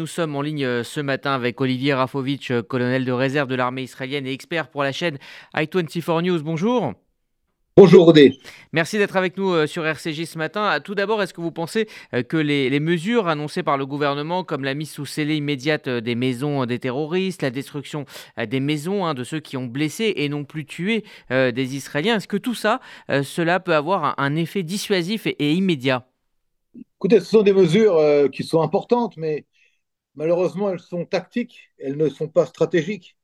Nous sommes en ligne euh, ce matin avec Olivier Rafovitch, euh, colonel de réserve de l'armée israélienne et expert pour la chaîne i24 News. Bonjour. Bonjour Rodé. Merci d'être avec nous euh, sur RCJ ce matin. Tout d'abord, est-ce que vous pensez que les, mesures annoncées par le gouvernement, comme la mise sous scellé immédiate des maisons des terroristes, la destruction des maisons hein, de ceux qui ont blessé et non plus tué des Israéliens, est-ce que tout ça, cela peut avoir un, effet dissuasif et, immédiat? Écoutez, ce sont des mesures qui sont importantes, mais malheureusement, elles sont tactiques, elles ne sont pas stratégiques.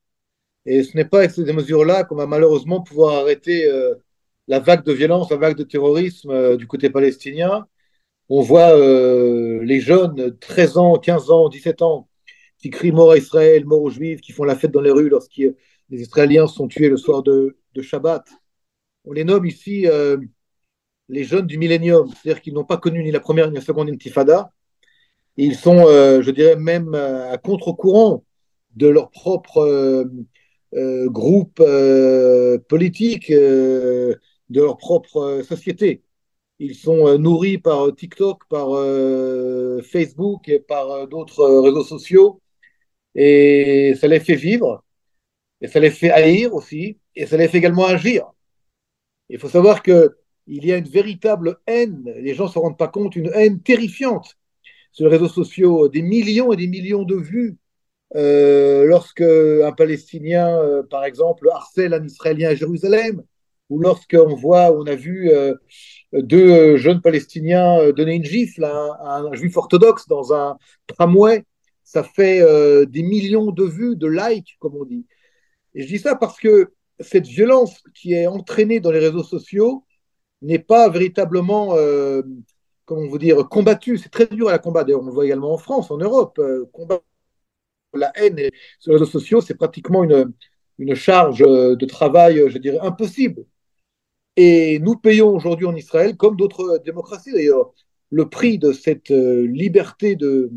Et ce n'est pas avec ces mesures-là qu'on va malheureusement pouvoir arrêter euh, la vague de violence, la vague de terrorisme euh, du côté palestinien. On voit euh, les jeunes, 13 ans, 15 ans, 17 ans, qui crient mort à Israël, mort aux Juifs, qui font la fête dans les rues lorsque les Israéliens sont tués le soir de, de Shabbat. On les nomme ici les jeunes du millénium, c'est-à-dire qu'ils n'ont pas connu ni la première ni la seconde intifada, ils sont, euh, je dirais, même euh, à contre-courant de leur propre euh, groupe politique, de leur propre société. Ils sont nourris par TikTok, par Facebook et par d'autres réseaux sociaux. Et ça les fait vivre, et ça les fait haïr aussi, et ça les fait également agir. Il faut savoir qu'il y a une véritable haine, les gens ne se rendent pas compte, une haine terrifiante sur les réseaux sociaux des millions et des millions de vues euh, lorsque un Palestinien, euh, par exemple, harcèle un Israélien à Jérusalem, ou lorsqu'on voit, on a vu euh, deux jeunes Palestiniens donner une gifle à un, juif orthodoxe dans un tramway, ça fait des millions de vues, de likes, comme on dit. Et je dis ça parce que cette violence qui est entraînée dans les réseaux sociaux n'est pas véritablement comment vous dire, combattu. C'est très dur à la combattre. D'ailleurs, on le voit également en France, en Europe. Euh, combattre la haine sur les réseaux sociaux, c'est pratiquement une, charge euh, de travail, je dirais, impossible. Et nous payons aujourd'hui en Israël, comme d'autres démocraties d'ailleurs, le prix de cette euh, liberté de,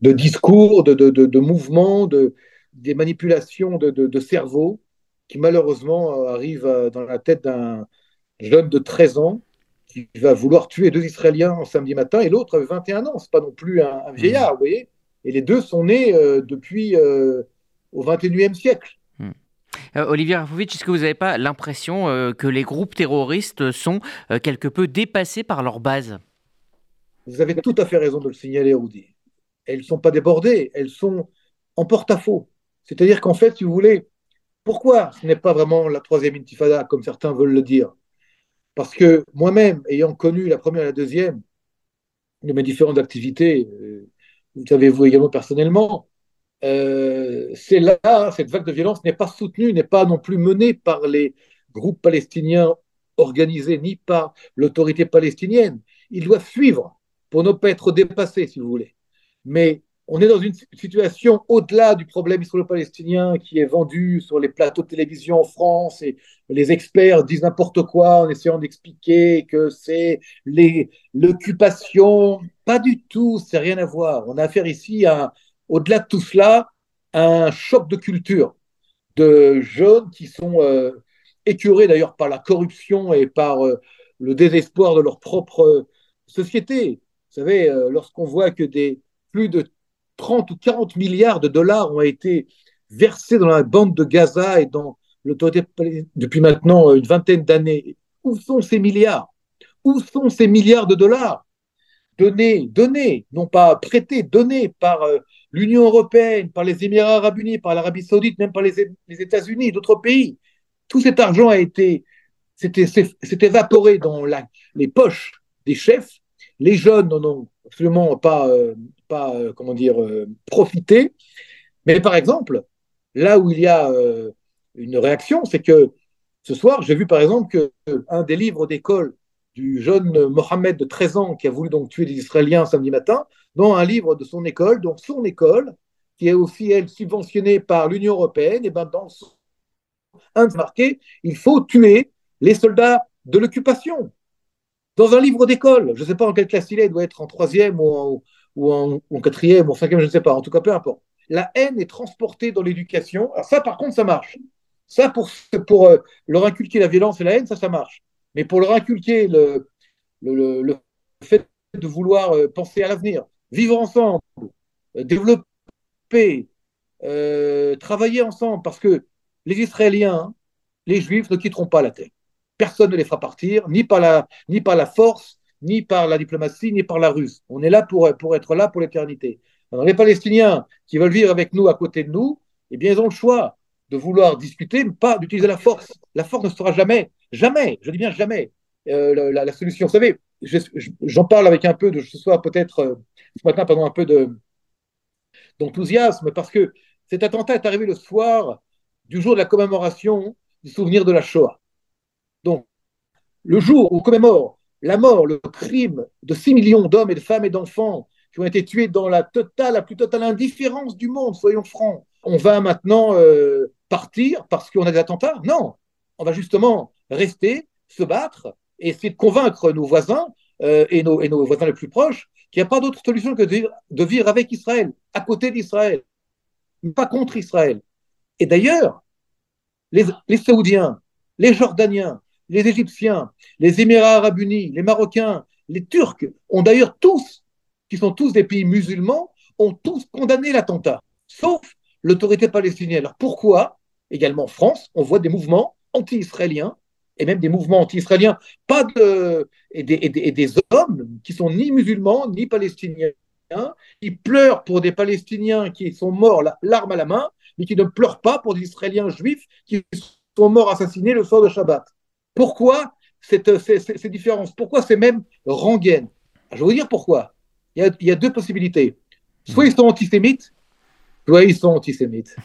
discours, de, de, mouvement, de, des manipulations de, cerveau qui malheureusement arrivent dans la tête d'un jeune de 13 ans qui va vouloir tuer deux Israéliens en samedi matin et l'autre avait 21 ans. C'est pas non plus un, vieillard, vous voyez. Et les deux sont nés euh, depuis euh, au 21e siècle. Hmm. Euh, Olivier Rafovitch, est-ce que vous n'avez pas l'impression que les groupes terroristes sont quelque peu dépassés par leur base? Vous avez tout à fait raison de le signaler, Rudy. Elles ne sont pas débordées, elles sont en porte-à-faux. C'est-à-dire qu'en fait, si vous voulez, pourquoi ce n'est pas vraiment la troisième intifada, comme certains veulent le dire? Parce que moi-même, ayant connu la première et la deuxième de mes différentes activités, euh, vous savez vous également personnellement, euh, c'est là, cette vague de violence n'est pas soutenue, n'est pas non plus menée par les groupes palestiniens organisés, ni par l'autorité palestinienne. Ils doivent suivre pour ne pas être dépassés, si vous voulez. Mais on est dans une situation au-delà du problème israélo-palestinien qui est vendu sur les plateaux de télévision en France et les experts disent n'importe quoi en essayant d'expliquer que c'est l'occupation. Pas du tout, c'est rien à voir. On a affaire ici au-delà de tout cela, un choc de culture de jeunes qui sont euh, écurés d'ailleurs par la corruption et par euh, le désespoir de leur propre société. Vous savez, euh, lorsqu'on voit que des plus de 30 ou 40 milliards de dollars ont été versés dans la bande de Gaza et dans l'autorité depuis maintenant une vingtaine d'années. Où sont ces milliards? Où sont ces milliards de dollars? Donnés, donnés, non pas prêtés, donnés par euh, l'Union européenne, par les Émirats arabes unis, par l'Arabie saoudite, même par les, États-Unis, d'autres pays. Tout cet argent a été, s'est évaporé dans les poches des chefs. Les jeunes n'en ont absolument pas, euh, pas euh, comment dire, euh, profiter. Mais par exemple, là où il y a une réaction, c'est que ce soir, j'ai vu par exemple qu'un des livres d'école du jeune Mohamed de 13 ans qui a voulu donc tuer des Israéliens samedi matin, dans un livre de son école, donc son école, qui est aussi, elle, subventionnée par l'Union européenne, et ben dans son un marqué, il faut tuer les soldats de l'occupation dans un livre d'école. Je ne sais pas en quelle classe il est, il doit être en troisième ou en, quatrième ou en cinquième, je ne sais pas. En tout cas, peu importe. La haine est transportée dans l'éducation. Ça, par contre, ça marche. Ça, pour, euh, leur inculquer la violence et la haine, ça, ça marche. Mais pour leur inculquer le, fait de vouloir euh, penser à l'avenir, vivre ensemble, développer, travailler ensemble, parce que les Israéliens, les Juifs ne quitteront pas la terre. Personne ne les fera partir, ni par la, ni par la force, ni par la diplomatie, ni par la ruse. On est là pour, pour être là pour l'éternité. les Palestiniens qui veulent vivre avec nous, à côté de nous, eh bien, ils ont le choix de vouloir discuter, mais pas d'utiliser la force. La force ne sera jamais, jamais, je dis bien jamais, euh, la, solution. Vous savez, j'en parle avec un peu de, ce soir peut-être, euh, ce matin, pardon, un peu d'enthousiasme, parce que cet attentat est arrivé le soir du jour de la commémoration du souvenir de la Shoah. Donc, le jour où on commémore la mort, le crime de 6 millions d'hommes et de femmes et d'enfants qui ont été tués dans la totale, la plus totale indifférence du monde, soyons francs. On va maintenant euh, partir parce qu'on a des attentats? Non, on va justement rester, se battre et essayer de convaincre nos voisins euh, et, nos, voisins les plus proches qu'il n'y a pas d'autre solution que de vivre, avec Israël, à côté d'Israël, pas contre Israël. Et d'ailleurs, les Saoudiens, les Jordaniens, les Égyptiens, les Émirats arabes unis, les Marocains, les Turcs ont d'ailleurs tous, qui sont tous des pays musulmans, ont tous condamné l'attentat, sauf l'autorité palestinienne. Alors pourquoi, également en France, on voit des mouvements anti-israéliens et même des mouvements anti-israéliens, pas de, et des, et, des, hommes qui sont ni musulmans ni palestiniens, qui pleurent pour des Palestiniens qui sont morts l'arme à la main, mais qui ne pleurent pas pour des Israéliens juifs qui sont morts assassinés le soir de Shabbat. Pourquoi ces, ces, différences? Pourquoi ces mêmes rengaines Je vais vous dire pourquoi. Il y a deux possibilités. Soit ils sont antisémites, soit ils sont antisémites.